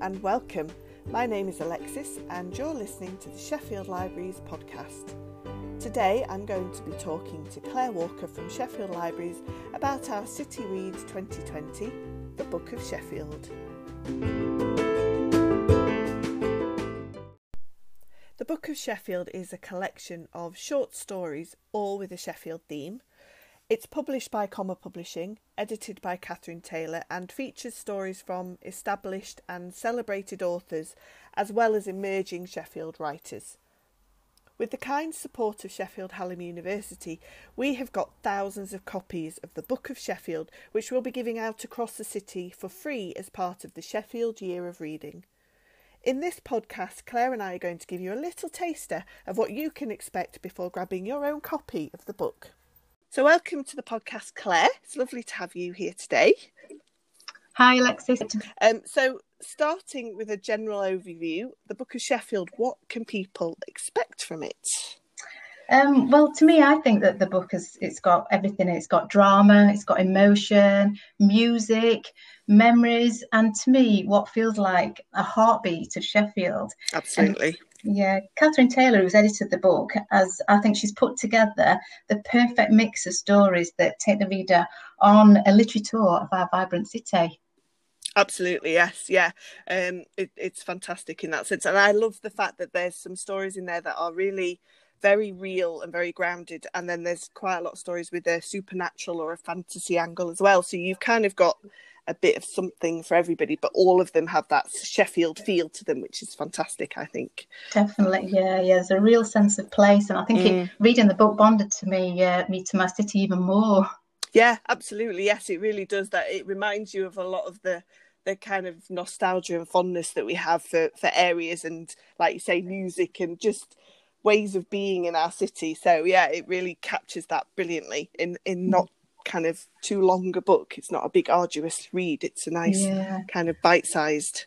and welcome. My name is Alexis, and you're listening to the Sheffield Libraries podcast. Today I'm going to be talking to Claire Walker from Sheffield Libraries about our City Reads 2020, The Book of Sheffield. The Book of Sheffield is a collection of short stories, all with a Sheffield theme. It's published by Comma Publishing, edited by Catherine Taylor, and features stories from established and celebrated authors as well as emerging Sheffield writers. With the kind support of Sheffield Hallam University, we have got thousands of copies of the Book of Sheffield, which we'll be giving out across the city for free as part of the Sheffield Year of Reading. In this podcast, Claire and I are going to give you a little taster of what you can expect before grabbing your own copy of the book. So, welcome to the podcast, Claire. It's lovely to have you here today. Hi, Alexis. Um, so, starting with a general overview, the Book of Sheffield, what can people expect from it? Um, well, to me, I think that the book has it's got everything. It's got drama, it's got emotion, music, memories, and to me, what feels like a heartbeat of Sheffield. Absolutely. Yeah, Catherine Taylor, who's edited the book, as I think she's put together the perfect mix of stories that take the reader on a literary tour of our vibrant city. Absolutely, yes, yeah. Um, it, it's fantastic in that sense, and I love the fact that there's some stories in there that are really very real and very grounded, and then there's quite a lot of stories with a supernatural or a fantasy angle as well. So you've kind of got a bit of something for everybody, but all of them have that Sheffield feel to them, which is fantastic, I think. Definitely, yeah, yeah. There's a real sense of place, and I think mm. it, reading the book bonded to me, uh, me to my city even more. Yeah, absolutely. Yes, it really does. That it reminds you of a lot of the the kind of nostalgia and fondness that we have for for areas and, like you say, music and just ways of being in our city. So yeah, it really captures that brilliantly in in not kind of too long a book. It's not a big arduous read. It's a nice yeah. kind of bite-sized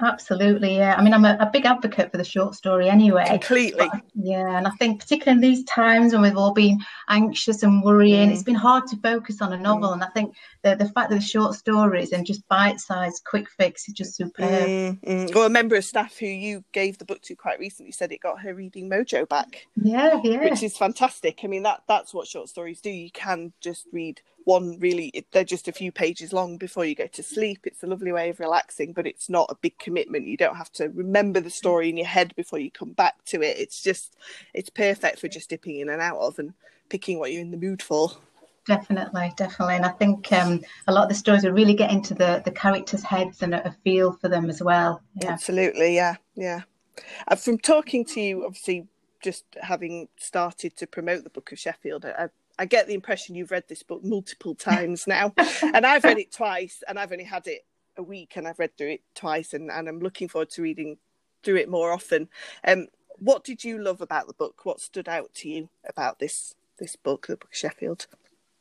Absolutely, yeah. I mean, I'm a, a, big advocate for the short story anyway. Completely. But, yeah, and I think particularly in these times when we've all been anxious and worrying, mm. it's been hard to focus on a novel. Mm. And I think the the fact that the short stories and just bite-sized, quick fix is just superb. Mm, mm. Well, a member of staff who you gave the book to quite recently said it got her reading mojo back. Yeah, yeah. Which is fantastic. I mean, that that's what short stories do. You can just read one really they're just a few pages long before you go to sleep. It's a lovely way of relaxing but it's not a big commitment. You don't have to remember the story in your head before you come back to it. It's just it's perfect for just dipping in and out of and picking what you're in the mood for. Definitely definitely. And i think um, a lot of the stories will really get into the the characters heads and a feel for them as well. Yeah. absolutely yeah yeah. From talking to you obviously just having started to promote the book of sheffield I, I get the impression you've read this book multiple times now, and I've read it twice, and I've only had it a week, and I've read through it twice, and, and I'm looking forward to reading through it more often. Um, what did you love about the book? What stood out to you about this this book, the book of Sheffield?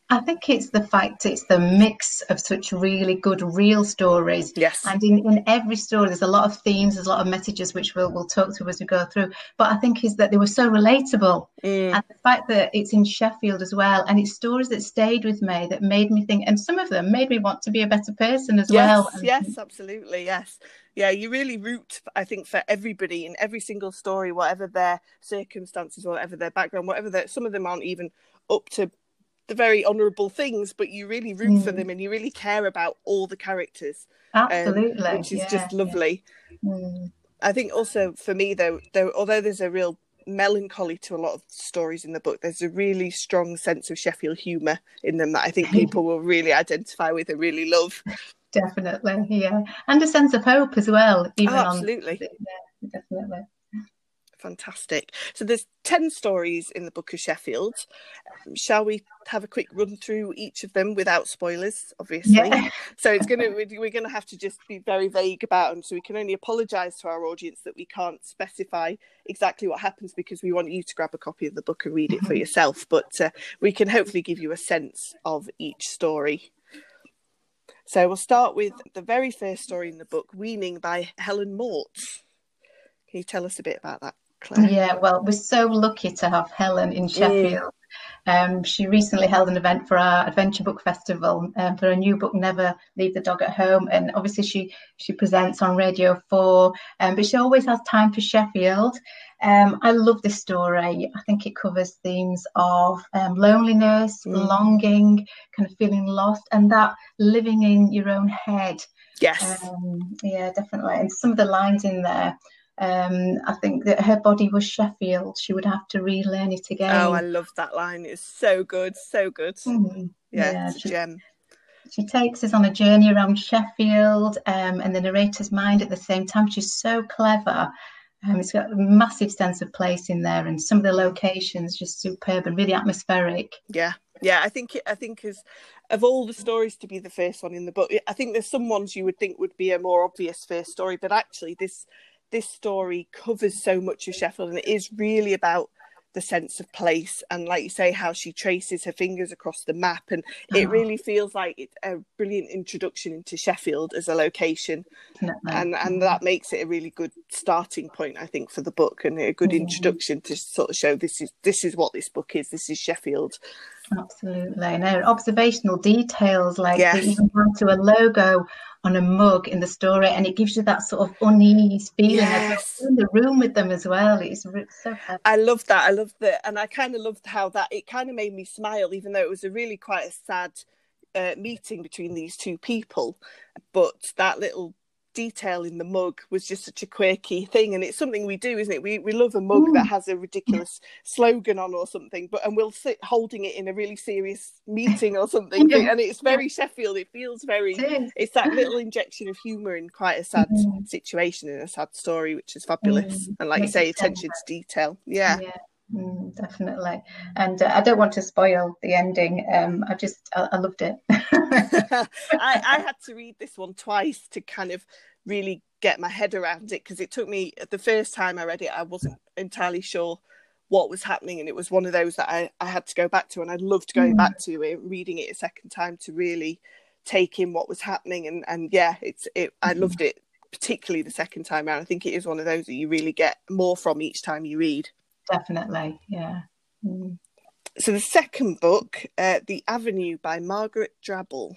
I think it's the fact it's the mix of such really good real stories. Yes. And in, in every story, there's a lot of themes, there's a lot of messages which we'll, we'll talk to as we go through. But I think is that they were so relatable. Mm. And the fact that it's in Sheffield as well, and it's stories that stayed with me that made me think, and some of them made me want to be a better person as yes, well. Yes, absolutely. Yes. Yeah, you really root, I think, for everybody in every single story, whatever their circumstances, whatever their background, whatever their, some of them aren't even up to the very honourable things, but you really root mm. for them and you really care about all the characters. Um, Absolutely, um, which is yeah, just lovely. Yeah. Mm. I think also for me though, though although there's a real melancholy to a lot of stories in the book, there's a really strong sense of Sheffield humour in them that I think people will really identify with and really love. Definitely, yeah, and a sense of hope as well. Even oh, absolutely, on, yeah, definitely fantastic. So there's 10 stories in the Book of Sheffield. Shall we have a quick run through each of them without spoilers, obviously? Yeah. So it's going to we're going to have to just be very vague about them. So we can only apologise to our audience that we can't specify exactly what happens because we want you to grab a copy of the book and read it for mm-hmm. yourself. But uh, we can hopefully give you a sense of each story. So we'll start with the very first story in the book, Weaning by Helen Mort. Can you tell us a bit about that? Claire? Yeah, well, we're so lucky to have Helen in Sheffield. Um, she recently held an event for our Adventure Book Festival um, for her new book, Never Leave the Dog at Home. And obviously, she she presents on Radio 4, um, but she always has time for Sheffield. Um, I love this story. I think it covers themes of um, loneliness, mm. longing, kind of feeling lost, and that living in your own head. Yes. Um, yeah, definitely. And some of the lines in there um, I think that her body was Sheffield. She would have to relearn it again. Oh, I love that line. It's so good, so good. Mm-hmm. Yeah, yeah she, gem. She takes us on a journey around Sheffield um, and the narrator's mind at the same time. She's so clever. Um, it's got a massive sense of place in there, and some of the locations just superb and really atmospheric. Yeah, yeah. I think I think as of all the stories to be the first one in the book, I think there's some ones you would think would be a more obvious first story, but actually this this story covers so much of Sheffield and it is really about the sense of place and like you say how she traces her fingers across the map and it oh. really feels like it's a brilliant introduction into Sheffield as a location Definitely. and and that makes it a really good starting point I think for the book and a good mm. introduction to sort of show this is this is what this book is this is Sheffield Absolutely. No, observational details like yes. even down to a logo on a mug in the story, and it gives you that sort of unease feeling. Yes. In the room with them as well. It's so. Happy. I love that. I love that, and I kind of loved how that it kind of made me smile, even though it was a really quite a sad uh, meeting between these two people. But that little detail in the mug was just such a quirky thing and it's something we do isn't it we we love a mug that has a ridiculous slogan on or something but and we'll sit holding it in a really serious meeting or something yeah. and it's very sheffield it feels very it's that little injection of humor in quite a sad mm. situation in a sad story which is fabulous mm. and like you say attention to detail yeah. yeah. Mm, definitely. And uh, I don't want to spoil the ending. Um, I just, I, I loved it. I, I had to read this one twice to kind of really get my head around it because it took me, the first time I read it, I wasn't entirely sure what was happening. And it was one of those that I, I had to go back to. And I loved going mm. back to it, reading it a second time to really take in what was happening. And, and yeah, it's, it, I mm. loved it particularly the second time around. I think it is one of those that you really get more from each time you read. Definitely, yeah. Mm. So the second book, uh, The Avenue by Margaret Drabble.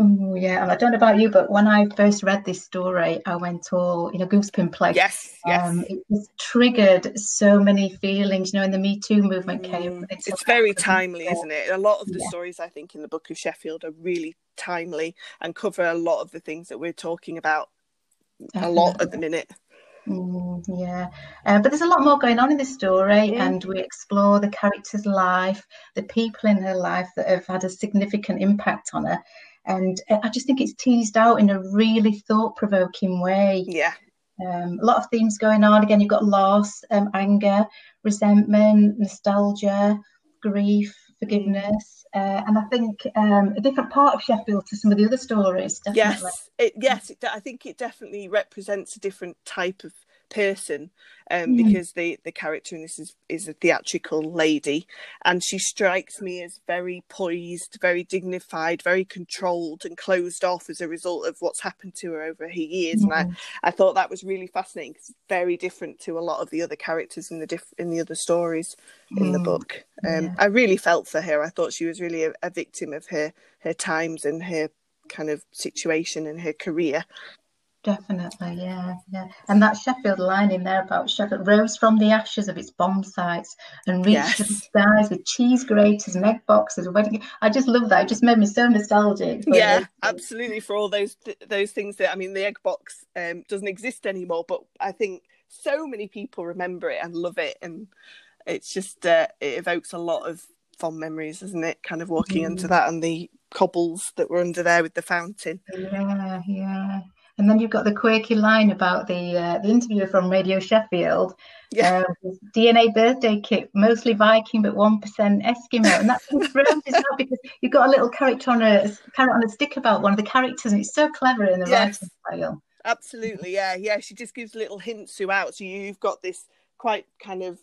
Oh yeah, and I don't know about you, but when I first read this story, I went all you know goosebump place. Yes, yes. Um, it just triggered so many feelings. You know, when the Me Too movement came, mm. it's, it's very timely, isn't it? A lot of the yeah. stories I think in the Book of Sheffield are really timely and cover a lot of the things that we're talking about a lot at the minute. Mm, yeah, uh, but there's a lot more going on in this story, yeah. and we explore the character's life, the people in her life that have had a significant impact on her. And I just think it's teased out in a really thought provoking way. Yeah. Um, a lot of themes going on. Again, you've got loss, um, anger, resentment, nostalgia, grief, forgiveness. Uh, and I think um, a different part of Sheffield to some of the other stories. Definitely. Yes, it, yes, it, I think it definitely represents a different type of person um, mm. because the the character in this is is a theatrical lady and she strikes me as very poised very dignified very controlled and closed off as a result of what's happened to her over her years mm. and I, mm. I thought that was really fascinating it's very different to a lot of the other characters in the diff- in the other stories mm. in the mm. book um, yeah. I really felt for her I thought she was really a, a victim of her her times and her kind of situation and her career Definitely, yeah, yeah. And that Sheffield line in there about Sheffield rose from the ashes of its bomb sites and reached yes. the skies with cheese graters and egg boxes, wedding. I just love that. It just made me so nostalgic. Yeah, absolutely. For all those th- those things that I mean, the egg box um, doesn't exist anymore, but I think so many people remember it and love it, and it's just uh, it evokes a lot of fond memories, isn't it? Kind of walking mm. into that and the cobbles that were under there with the fountain. Yeah, yeah. And then you've got the quirky line about the uh, the interviewer from Radio Sheffield. Yeah. Uh, DNA birthday kit, mostly Viking, but one percent Eskimo, and that's thrown as well because you've got a little character on a carrot on a stick about one of the characters, and it's so clever in the yes. writing style. Absolutely, yeah, yeah. She just gives little hints throughout. So you've got this quite kind of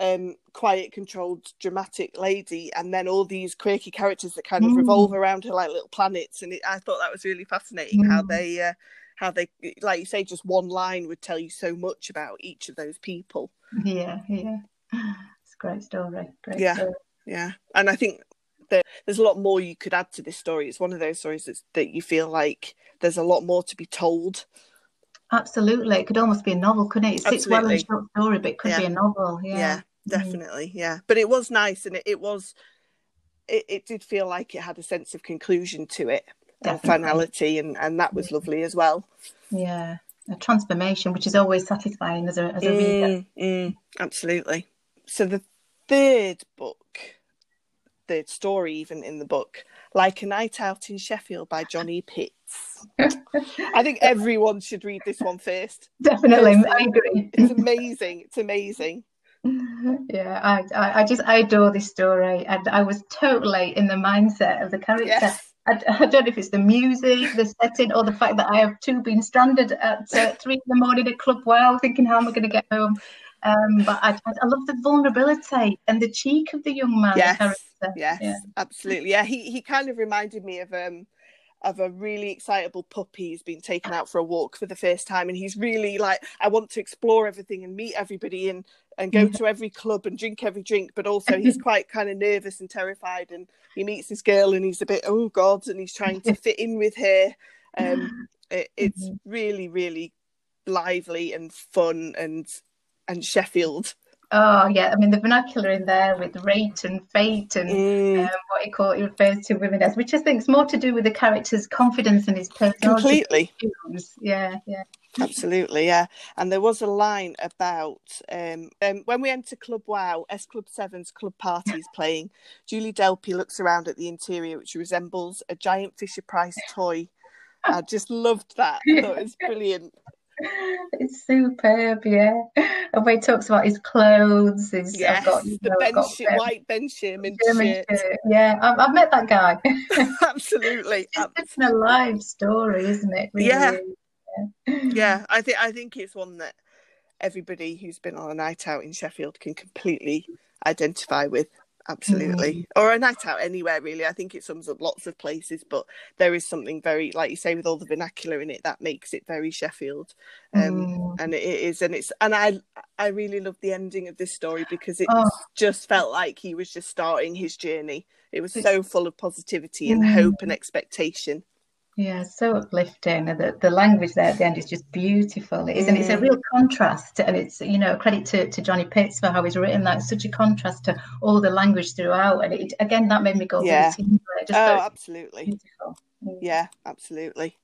um, quiet, controlled, dramatic lady, and then all these quirky characters that kind of mm. revolve around her like little planets. And it, I thought that was really fascinating mm. how they uh, how they like you say just one line would tell you so much about each of those people yeah yeah it's a great story great yeah story. yeah. And I think that there's a lot more you could add to this story. It's one of those stories that's, that you feel like there's a lot more to be told. Absolutely, it could almost be a novel, couldn't it? It sits well in a short story, but it could Yeah. be a novel. Yeah, Yeah, mm. definitely. Yeah. But it was nice and it, it was, it, it did feel like it had a sense of conclusion to it. And finality and, and that was lovely as well. yeah. A transformation, which is always satisfying as a as a reader. Mm, mm, absolutely. So the third book, third story even in the book, Like a Night Out in Sheffield by Johnny Pitts. I think everyone should read this one first. Definitely, Personally, I agree. It's amazing. It's amazing. yeah, I, I I just I adore this story, and I was totally in the mindset of the character. Yes. I, I don't know if it's the music, the setting, or the fact that I have two been stranded at uh, three in the morning at Club Wow, thinking how am I going to get home. Um, but I, I love the vulnerability and the cheek of the young man. Yes. character. Yes, Yeah. absolutely. Yeah, he he kind of reminded me of um of a really excitable puppy who's been taken out for a walk for the first time and he's really like I want to explore everything and meet everybody and and go to every club and drink every drink but also he's quite kind of nervous and terrified and he meets this girl and he's a bit oh god and he's trying to fit in with her. Um it, it's really really lively and fun and and Sheffield Oh yeah, I mean the vernacular in there with rate and fate and Mm, um, what he call he refers to women as, which I think is more to do with the character's confidence and his personality. completely Yeah, yeah. Absolutely, yeah. And there was a line about um, um, when we enter Club Wow, S Club 7's club party is playing. Julie Delpy looks around at the interior, which resembles a giant Fisher Price toy. I just loved that. I thought it was brilliant. It's superb, yeah. And when he talks about his clothes, his Yes, I've got, the know, Ben got, um, white Ben Sherman shirt. shirt. Yeah, I've, I've met that guy. Absolutely, it's just a live story, isn't it? Really Yeah. is. yeah. I think I think it's one that everybody who's been on a night out in Sheffield can completely identify with. Absolutely, or a night out anywhere really. I think it sums up lots of places, but there is something very, like you say, with all the vernacular in it that makes it very Sheffield. Um, Mm. and it is, and it's, and I, I really love the ending of this story because it Oh. just felt like he was just starting his journey. It was so full of positivity and Mm. hope and expectation. Yeah, so uplifting. And the, the language there at the end is just beautiful. It is, and it's a Mm. real contrast. And it's, you know, credit to, to Johnny Pitts for how he's written that. It's such a contrast to all the language throughout. And it, again, that made me go, Yeah. yeah. Just Oh, absolutely. Mm. Yeah, absolutely.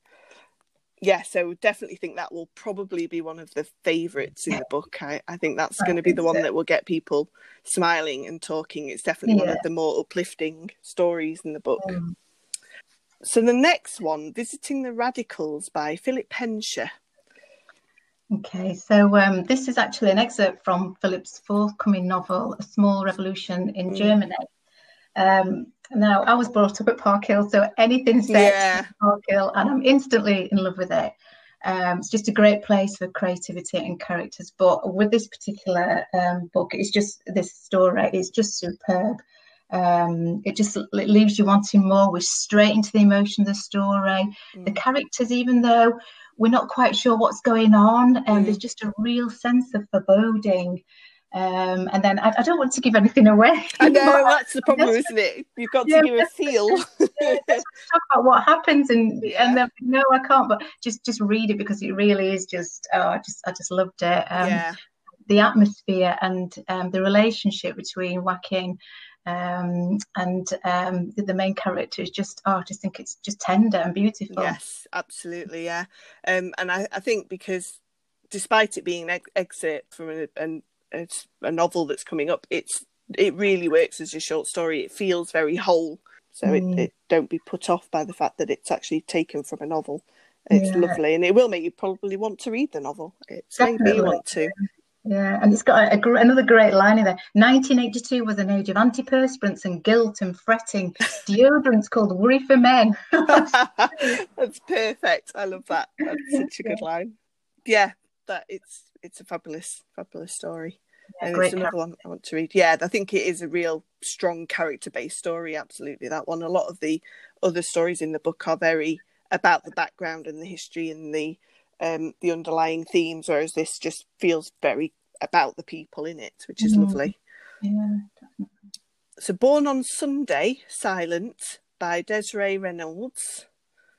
Yeah, so definitely think that will probably be one of the favourites in the book. I, I think that's going to be the one so. that will get people smiling and talking. It's definitely one of the more uplifting stories in the book. Mm. So the next one, Visiting the Radicals by Philip Hensher. Okay, so um, this is actually an excerpt from Philip's forthcoming novel, A Small Revolution in Mm. Germany. Um, now, I was brought up at Park Hill, so anything set Yeah. at Park Hill, and I'm instantly in love with it. Um, it's just a great place for creativity and characters. But with this particular um, book, it's just this story is just superb. Um, it just it leaves you wanting more. We're straight into the emotion of the story. The Mm. characters, even though we're not quite sure what's going on, and Mm. there's just a real sense of foreboding. Um, and then I, I don't want to give anything away. I know that's the problem, isn't it? You've got to Yeah, give a feel. let's talk about what happens and Yeah. and then no I can't but just just read it because it really is just oh I just I just loved it um, yeah, the atmosphere and um, the relationship between Joaquin um, and um, the, the main character is just oh I just think it's just tender and beautiful yes, absolutely, yeah. Um, and I, I think because despite it being an ex- excerpt from a, an, a, a novel that's coming up, it's it really works as a short story. It feels very whole, so Mm. it, it don't be put off by the fact that it's actually taken from a novel. It's Yeah. lovely, and it will make you probably want to read the novel. It's made me Definitely. want to. Yeah, and it's got a, a gr- another great line in there. 1982 was an age of antiperspirants and guilt and fretting. Deodorants called worry for men. That's perfect. I love that. That's such a good line. Yeah, that it's it's a fabulous, fabulous story. Yeah, and great it's another one I want to read. Yeah, I think it is a real strong character based story. Absolutely, that one. A lot of the other stories in the book are very about the background and the history and the um, the underlying themes, whereas this just feels very about the people in it, which is Mm. lovely. Yeah. Definitely. So Born on Sunday, Silent by Desiree Reynolds.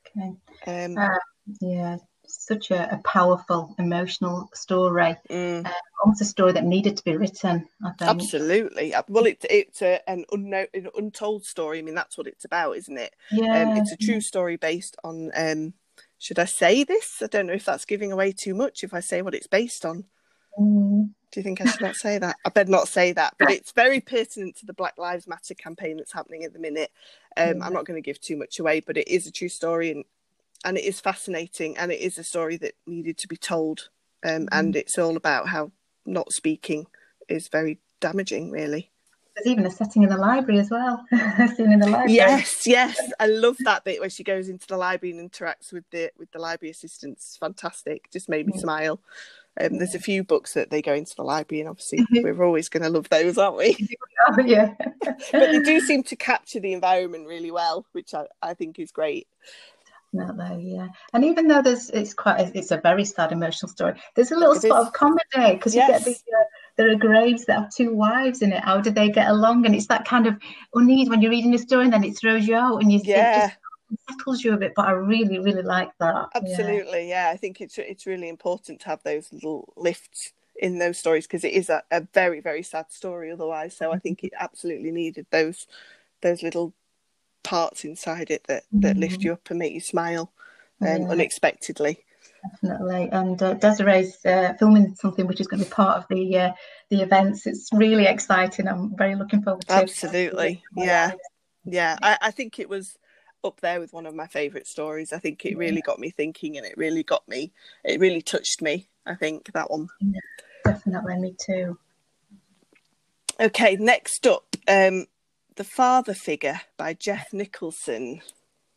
Okay. Um, uh, yeah, such a, a, powerful, emotional story. Mm. Uh, almost a story that needed to be written. Absolutely. Well, it, it's a, an, unknown, an untold story. I mean, that's what it's about, isn't it? Yeah. Um, it's a true story based on. Um, should I say this? I don't know if that's giving away too much. If I say what it's based on. Mm. Do you think I should not say that? I better not say that, but it's very pertinent to the Black Lives Matter campaign that's happening at the minute. Um, I'm not going to give too much away, but it is a true story and and it is fascinating and it is a story that needed to be told. Um, mm. And it's all about how not speaking is very damaging, really. There's even a setting in the library as well. scene in the library. Yes, yes, I love that bit where she goes into the library and interacts with the with the library assistants. Fantastic, just made me mm. smile. Um, there's a few books that they go into the library, and obviously mm-hmm. we're always going to love those, aren't we? Oh, yeah. but they do seem to capture the environment really well, which I, I think is great. Definitely, yeah. And even though there's, it's quite, a, it's a very sad emotional story. There's a little it spot is. of comedy because yes. you get these. Uh, there are graves that have two wives in it. How did they get along? And it's that kind of unease when you're reading a story and then it throws you out and you yeah. Just, settles you a bit, but I really, really like that. Absolutely, yeah. yeah. I think it's it's really important to have those little lifts in those stories because it is a, a, very, very sad story otherwise. So I think it absolutely needed those those little parts inside it that that mm. lift you up and make you smile um, yeah. unexpectedly. Definitely, and uh, Desiree's uh, filming something which is going to be part of the uh, the events. It's really exciting. I'm very looking forward to. Absolutely, yeah, yeah. I, I think it was up there with one of my favourite stories. I think it really got me thinking and it really got me, it really touched me. I think that one. Yeah, definitely, me too. Okay, next up, um, The Father Figure by Geoff Nicholson.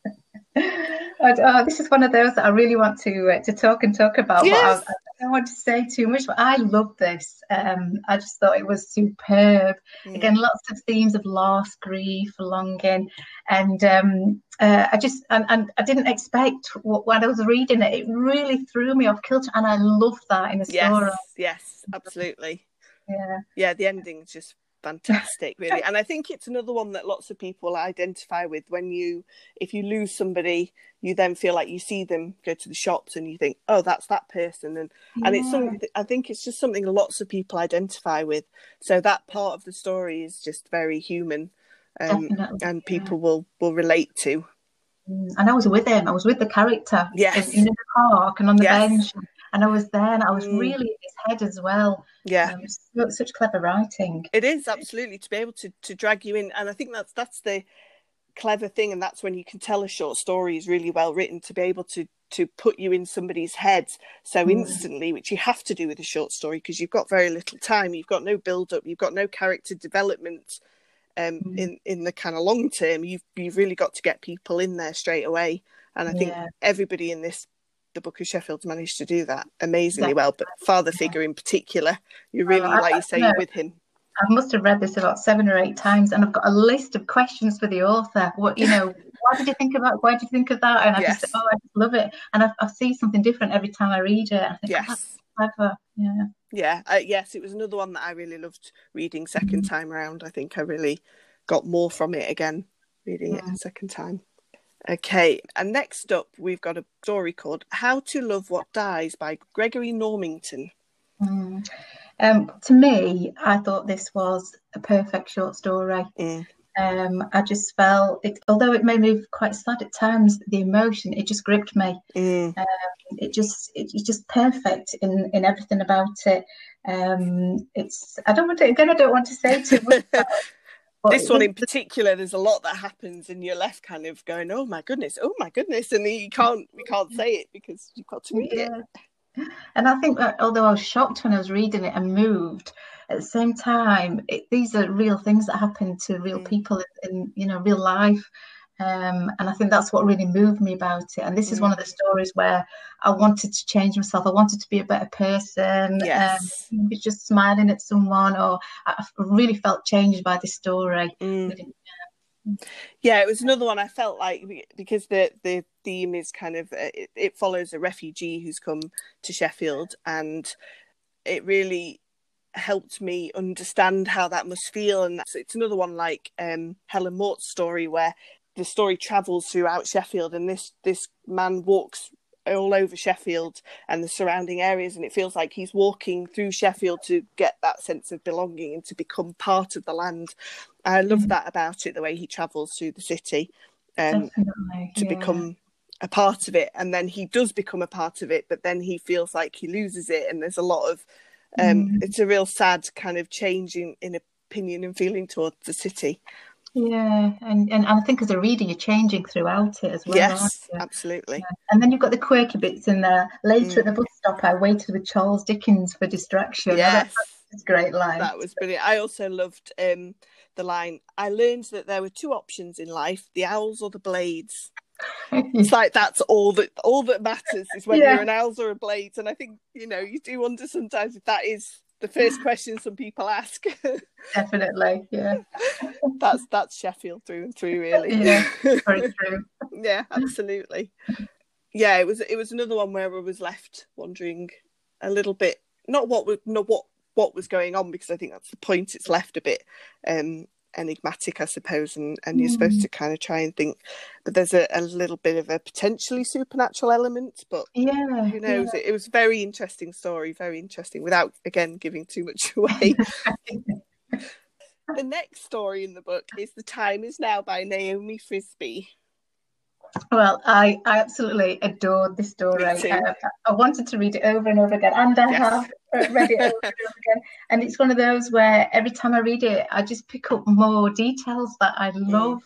oh, this is one of those that I really want to uh, to talk and talk about. Yes. I, don't want to say too much. But I love this. Um, I just thought it was superb. Mm. Again, lots of themes of loss, grief, longing, and um, uh, I just and, and I didn't expect what, when I was reading it. It really threw me off kilter, and I love that in a story. Yes, yes, absolutely. Yeah, yeah. The ending is just fantastic really and i think it's another one that lots of people identify with when you if you lose somebody you then feel like you see them go to the shops and you think oh that's that person and yeah. and it's something i think it's just something lots of people identify with so that part of the story is just very human um, and people yeah. will will relate to mm, and I was with him. I was with the character. Yes. In, in the park and on the yes. bench and I was there and I was mm. really in his head as well. Yeah, um, so, such clever writing. It is absolutely to be able to to drag you in, and I think that's that's the clever thing, and that's when you can tell a short story is really well written to be able to to put you in somebody's head so mm. instantly, which you have to do with a short story because you've got very little time, you've got no build up, you've got no character development. Um, mm. in in the kind of long term, you've you've really got to get people in there straight away, and I think yeah. everybody in this the Book of Sheffield's managed to do that amazingly well. But father figure in particular, you really, uh, like you say, no, with him. I must have read this about seven or eight times, and I've got a list of questions for the author. What you know, why did you think about? Why did you think of that? And I yes. just, oh, I just love it, and I, I, see something different every time I read it. I think, yes. Oh, clever. Yeah. Yeah. Uh, yes, it was another one that I really loved reading 2nd mm-hmm. time around. I think I really got more from it again reading it a second time. Okay, and next up, we've got a story called How to Love What Dies by Gregory Norminton. Mm. Um, to me, I thought this was a perfect short story. Mm. Um, I just felt it, although it made me quite sad at times, the emotion it just gripped me. Mm. Um, it just it, it's just perfect in in everything about it. Um, it's I don't want to again. I don't want to say too much. this one in particular, there's a lot that happens, and you're left kind of going, "Oh my goodness, oh my goodness," and you can't we can't say it because you've got to read yeah. it. And I think that although I was shocked when I was reading it and moved, at the same time, it, these are real things that happen to real mm. people in, in you know real life. Um, and I think that's what really moved me about it. And this is one of the mm. stories where I wanted to change myself. I wanted to be a better person. Yes. Um, just smiling at someone, or I really felt changed by this story. Mm. Yeah, it was another one I felt like because the the theme is kind of uh, it, it follows a refugee who's come to Sheffield, and it really helped me understand how that must feel. And that's, it's another one like um, Helen Mort's story, where the story travels throughout Sheffield, and this this man walks all over Sheffield and the surrounding areas, and it feels like he's walking through Sheffield to get that sense of belonging and to become part of the land. I love mm. that about it, the way he travels through the city um, to yeah. become a part of it, and then he does become a part of it, but then he feels like he loses it, and there's a lot of um, mm. it's a real sad kind of change in, in opinion and feeling towards the city. Yeah, and, and I think as a reader, you're changing throughout it as well. Yes, absolutely. Yeah. And then you've got the quirky bits in there. Later mm. at the bus stop, I waited with Charles Dickens for distraction. Yes, that's great line. That was brilliant. I also loved um, the line. I learned that there were two options in life: the owls or the blades. it's like that's all that all that matters is whether yeah. you're an owls or a blades. And I think you know you do wonder sometimes if that is the first question some people ask. Definitely, yeah. that's that's Sheffield through and through, really. Yeah, very true. yeah, absolutely. Yeah, it was it was another one where I was left wondering a little bit, not what would not what what was going on because I think that's the point. It's left a bit um, enigmatic, I suppose, and, and you're supposed mm. to kind of try and think. But there's a, a little bit of a potentially supernatural element, but yeah, who knows? Yeah. It, it was a very interesting story, very interesting, without again giving too much away. the next story in the book is The Time Is Now by Naomi Frisby. Well, I, I absolutely adored this story. I, I, wanted to read it over and over again, and I yes. have read it over and over again. And it's one of those where every time I read it, I just pick up more details that I mm. love.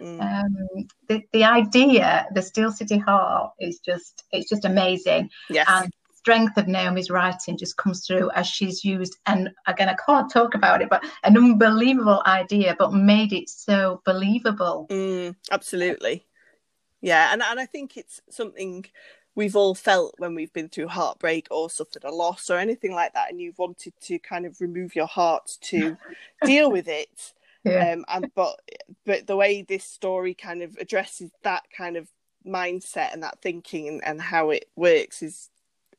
Mm. Um, the, the idea, the Steel City Heart, is just it's just amazing. Yes. And strength of Naomi's writing just comes through as she's used, and again, I can't talk about it, but an unbelievable idea, but made it so believable. Mm, absolutely yeah and, and i think it's something we've all felt when we've been through heartbreak or suffered a loss or anything like that and you've wanted to kind of remove your heart to deal with it yeah. um and but but the way this story kind of addresses that kind of mindset and that thinking and, and how it works is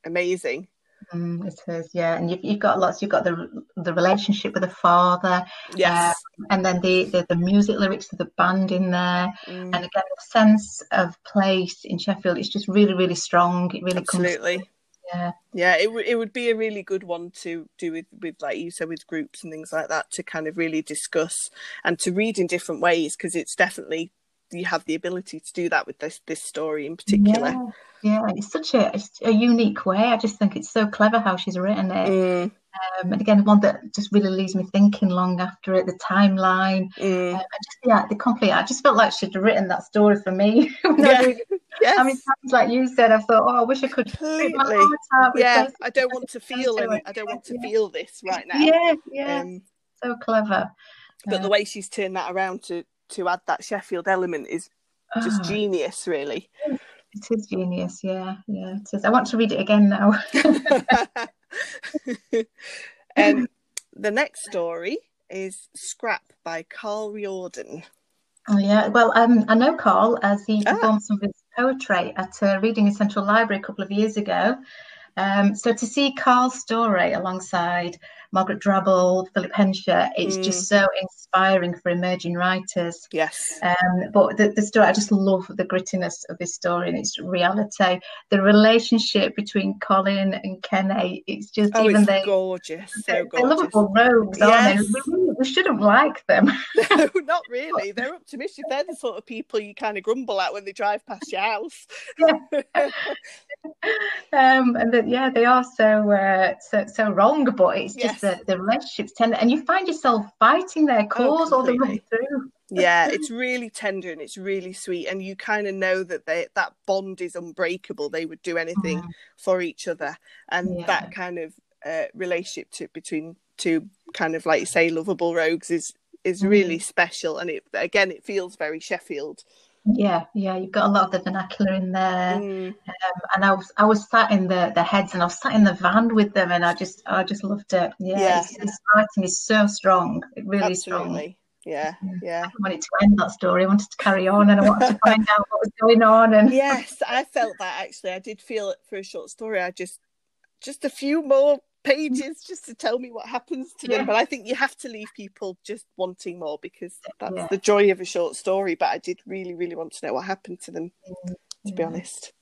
amazing Mm, it is, yeah, and you've, you've got lots. You've got the the relationship with the father, yes, uh, and then the, the, the music lyrics of the band in there, mm. and again the sense of place in Sheffield. It's just really, really strong. It really absolutely. Comes, yeah, yeah. It would it would be a really good one to do with with like you said with groups and things like that to kind of really discuss and to read in different ways because it's definitely you have the ability to do that with this this story in particular. Yeah, yeah. it's such a, a unique way. I just think it's so clever how she's written it. Mm. Um, and again, one that just really leaves me thinking long after it. The timeline, mm. um, just yeah, the complete. I just felt like she'd written that story for me. yeah. yes. I mean, times like you said, I thought, oh, I wish I could. Completely. Yeah, I don't want to feel any, I don't want to feel this right now. Yeah, yeah. Um, so clever. But uh, the way she's turned that around to to add that Sheffield element is just oh, genius, really. It is genius, yeah, yeah. It is. I want to read it again now. um, the next story is Scrap by Karl Riordan. Oh yeah, well, um, I know Karl as he ah. performed some of his poetry at a reading in Central Library a couple of years ago. Um, so to see Karl's story alongside Margaret Drabble, Philip Hensher. It's mm. just so inspiring for emerging writers. Yes. Um, but the, the story, I just love the grittiness of this story and its reality. The relationship between Colin and Kenny, it's just oh, even it's they gorgeous. So they're, gorgeous. They're lovable rogues, yes. aren't they? We, we, shouldn't like them. no, not really. They're up to mischief. They're the sort of people you kind of grumble at when they drive past your house. Yeah. um, and the, yeah, they are so uh, so so wrong, but it's yes. just the, the relationships tender, and you find yourself fighting their oh, cause oh, all the way through. yeah, it's really tender and it's really sweet, and you kind of know that they that bond is unbreakable. They would do anything mm. for each other, and yeah. that kind of uh, relationship to, between two kind of like you say lovable rogues is is mm. really special, and it again it feels very Sheffield. Yeah, yeah, you've got a lot of the vernacular in there, mm. um, and I was I was sat in the the heads, and I was sat in the van with them, and I just I just loved it. Yeah, yeah. His writing is so strong, really Absolutely. strong. Yeah, yeah. I wanted to end that story. I wanted to carry on, and I wanted to find out what was going on. And yes, I felt that actually. I did feel it for a short story. I just just a few more pages just to tell me what happens to yeah. them. But I think you have to leave people just wanting more because that's yeah. the joy of a short story. But I did really, really want to know what happened to them, to be honest.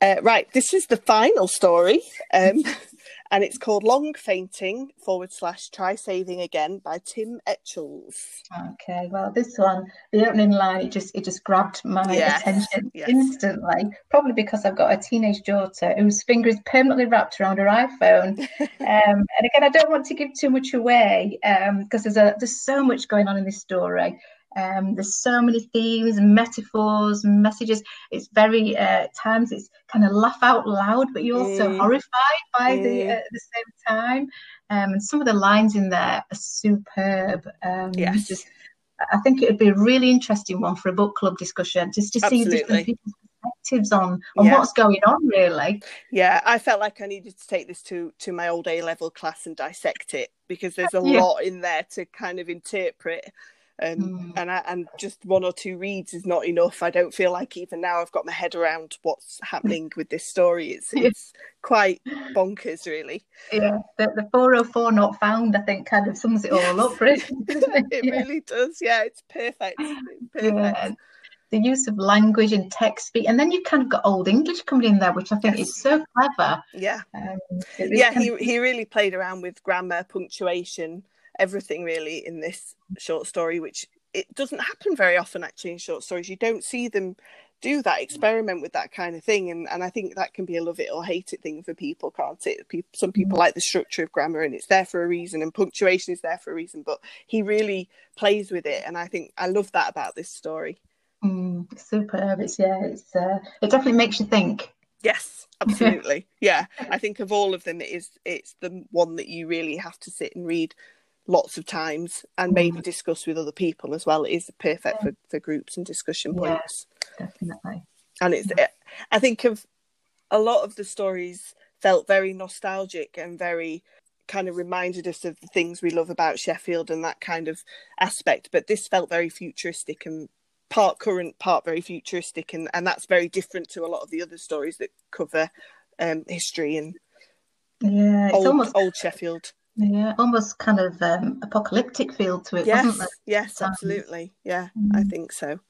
Uh, right, this is the final story. Um, and it's called Long Fainting forward slash Try Saving Again by Tim Etchells. Okay, well, this one, the opening line, it just it just grabbed my yes, attention yes. instantly. Probably because I've got a teenage daughter whose finger is permanently wrapped around her iPhone. um, and again, I don't want to give too much away because um, there's a there's so much going on in this story. Um, there's so many themes, metaphors, messages. It's very uh, at times it's kind of laugh out loud, but you're also mm. horrified by mm. the uh, at the same time. Um, and some of the lines in there are superb. Um, yes. Just, I think it would be a really interesting one for a book club discussion, just to Absolutely. see different people's perspectives on on yeah. what's going on. Really. Yeah, I felt like I needed to take this to to my old A level class and dissect it because there's a yeah. lot in there to kind of interpret um, mm. and I, and just one or two reads is not enough. I don't feel like even now I've got my head around what's happening with this story. It's it's quite bonkers, really. Yeah, the, the 404 not found, I think, kind of sums it all up, really. it it yeah. really does. Yeah, it's perfect. It's perfect. Yeah. The use of language and text speak, and then you kind of got Old English coming in there, which I think yes. is so clever. Yeah, um, yeah. He he really played around with grammar, punctuation, everything really in this short story, which it doesn't happen very often actually in short stories. You don't see them do that, experiment with that kind of thing, and and I think that can be a love it or hate it thing for people, can't it? People, some people mm. like the structure of grammar, and it's there for a reason, and punctuation is there for a reason. But he really plays with it, and I think I love that about this story. Mm, superb! It's yeah, it's uh, it definitely makes you think. Yes, absolutely. yeah, I think of all of them, it is it's the one that you really have to sit and read lots of times and maybe mm. discuss with other people as well. It is perfect for, for groups and discussion points. Yeah, definitely. And it's, yeah. I think of a lot of the stories felt very nostalgic and very kind of reminded us of the things we love about Sheffield and that kind of aspect. But this felt very futuristic and part current, part very futuristic, and, and that's very different to a lot of the other stories that cover um, history and yeah, old, almost... old Sheffield. Yeah, almost kind of um, apocalyptic feel to it, yes, Yes, absolutely. Yeah, mm. I think so.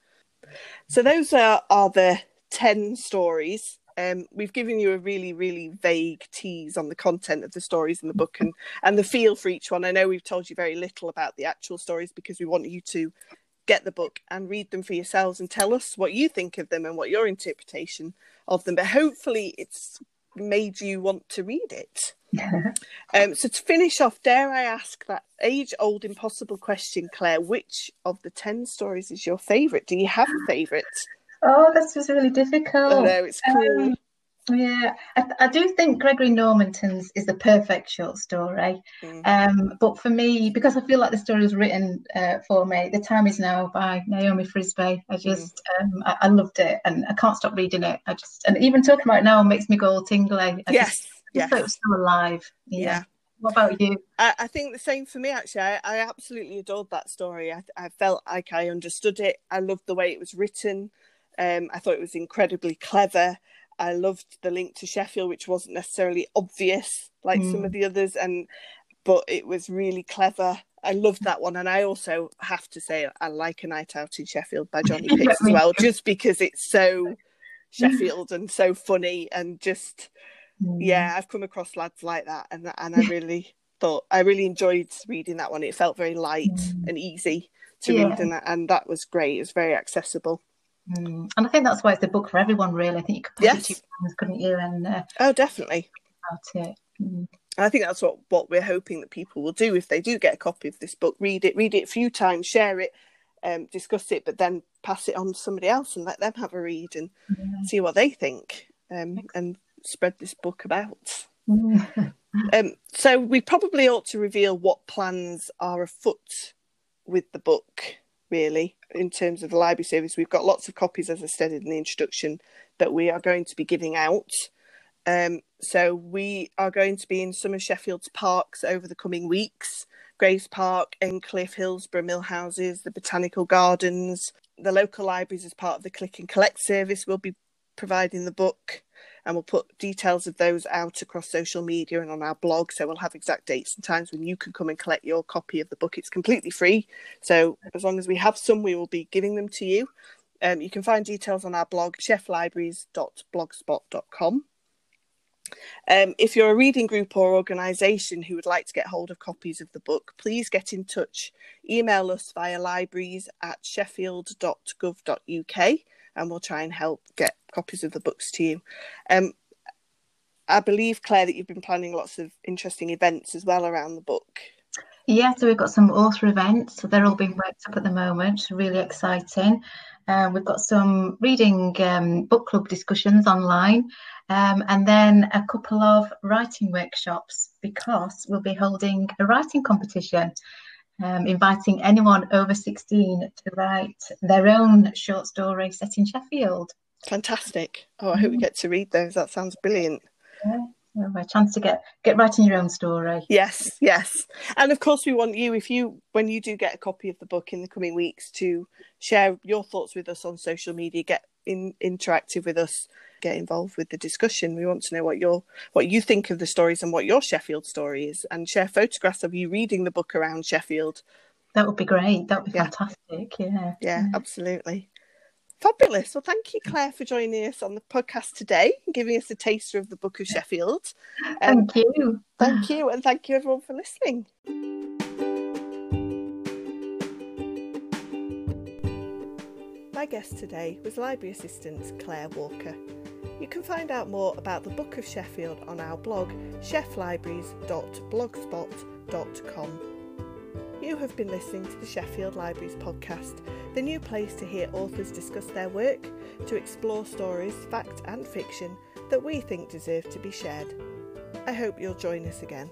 So those are, are the 10 stories. Um, we've given you a really, really vague tease on the content of the stories in the book and, and the feel for each one. I know we've told you very little about the actual stories because we want you to get the book and read them for yourselves and tell us what you think of them and what your interpretation of them. But hopefully, it's made you want to read it. um, so to finish off, dare I ask that age-old impossible question, Claire? Which of the ten stories is your favourite? Do you have a favourite? Oh, this was really difficult. I know it's cool. Um, yeah, I, I, do think Gregory Norminton's is the perfect short story. Mm. Um, but for me, because I feel like the story was written uh, for me, The Time Is Now by Naomi Frisby. I mm. just, mm. um, I, I, loved it and I can't stop reading it. I just, and even talking about it now makes me go all tingly. I yes. Just, yes. it was still alive. Yeah. yeah. What about you? I, I, think the same for me, actually. I, I absolutely adored that story. I, I felt like I understood it. I loved the way it was written. Um, I thought it was incredibly clever. I loved the link to Sheffield, which wasn't necessarily obvious like mm. some of the others, and but it was really clever. I loved that one, and I also have to say I like a night out in Sheffield by Johnny Picks as well, just because it's so Sheffield and so funny and just mm. yeah, I've come across lads like that, and and I really thought I really enjoyed reading that one. It felt very light mm. and easy to yeah. read, and and that was great. It was very accessible. Mm. And I think that's why it's the book for everyone, really. I think you could put yes. it to couldn't you? And uh, oh, definitely. About it. Mm. I think that's what, what we're hoping that people will do if they do get a copy of this book. Read it, read it a few times, share it, um, discuss it, but then pass it on to somebody else and let them have a read and yeah. see what they think um, and spread this book about. um, so we probably ought to reveal what plans are afoot with the book really, in terms of the library service. We've got lots of copies, as I said in the introduction, that we are going to be giving out. Um, so we are going to be in some of Sheffield's parks over the coming weeks. Graves Park, Endcliffe, Hillsborough, Millhouses, the Botanical Gardens, the local libraries as part of the Click and Collect service will be providing the book and we'll put details of those out across social media and on our blog. So we'll have exact dates and times when you can come and collect your copy of the book. It's completely free. So as long as we have some, we will be giving them to you. Um, you can find details on our blog, cheflibraries.blogspot.com. Um, if you're a reading group or organisation who would like to get hold of copies of the book, please get in touch. Email us via libraries at sheffield.gov.uk and we'll try and help get copies of the books to you. Um, I believe, Claire, that you've been planning lots of interesting events as well around the book. Yeah, so we've got some author events. So they're all being worked up at the moment. Really exciting. Uh, we've got some reading um, book club discussions online, um, and then a couple of writing workshops because we'll be holding a writing competition um, inviting anyone over 16 to write their own short story set in Sheffield. Fantastic. Oh, I hope we get to read those. That sounds brilliant. Yeah. A chance to get get writing your own story. Yes, yes, and of course we want you if you when you do get a copy of the book in the coming weeks to share your thoughts with us on social media, get in interactive with us, get involved with the discussion. We want to know what your what you think of the stories and what your Sheffield story is, and share photographs of you reading the book around Sheffield. That would be great. That would be yeah. fantastic. Yeah. yeah. Yeah, absolutely. Fabulous. Well, thank you, Claire, for joining us on the podcast today and giving us a taster of the Book of Sheffield. Um, thank you. Thank you. And thank you, everyone, for listening. My guest today was Library Assistant Claire Walker. You can find out more about the Book of Sheffield on our blog, sheflibraries.blogspot.com. You have been listening to the Sheffield Libraries podcast, the new place to hear authors discuss their work, to explore stories, fact and fiction, that we think deserve to be shared. I hope you'll join us again.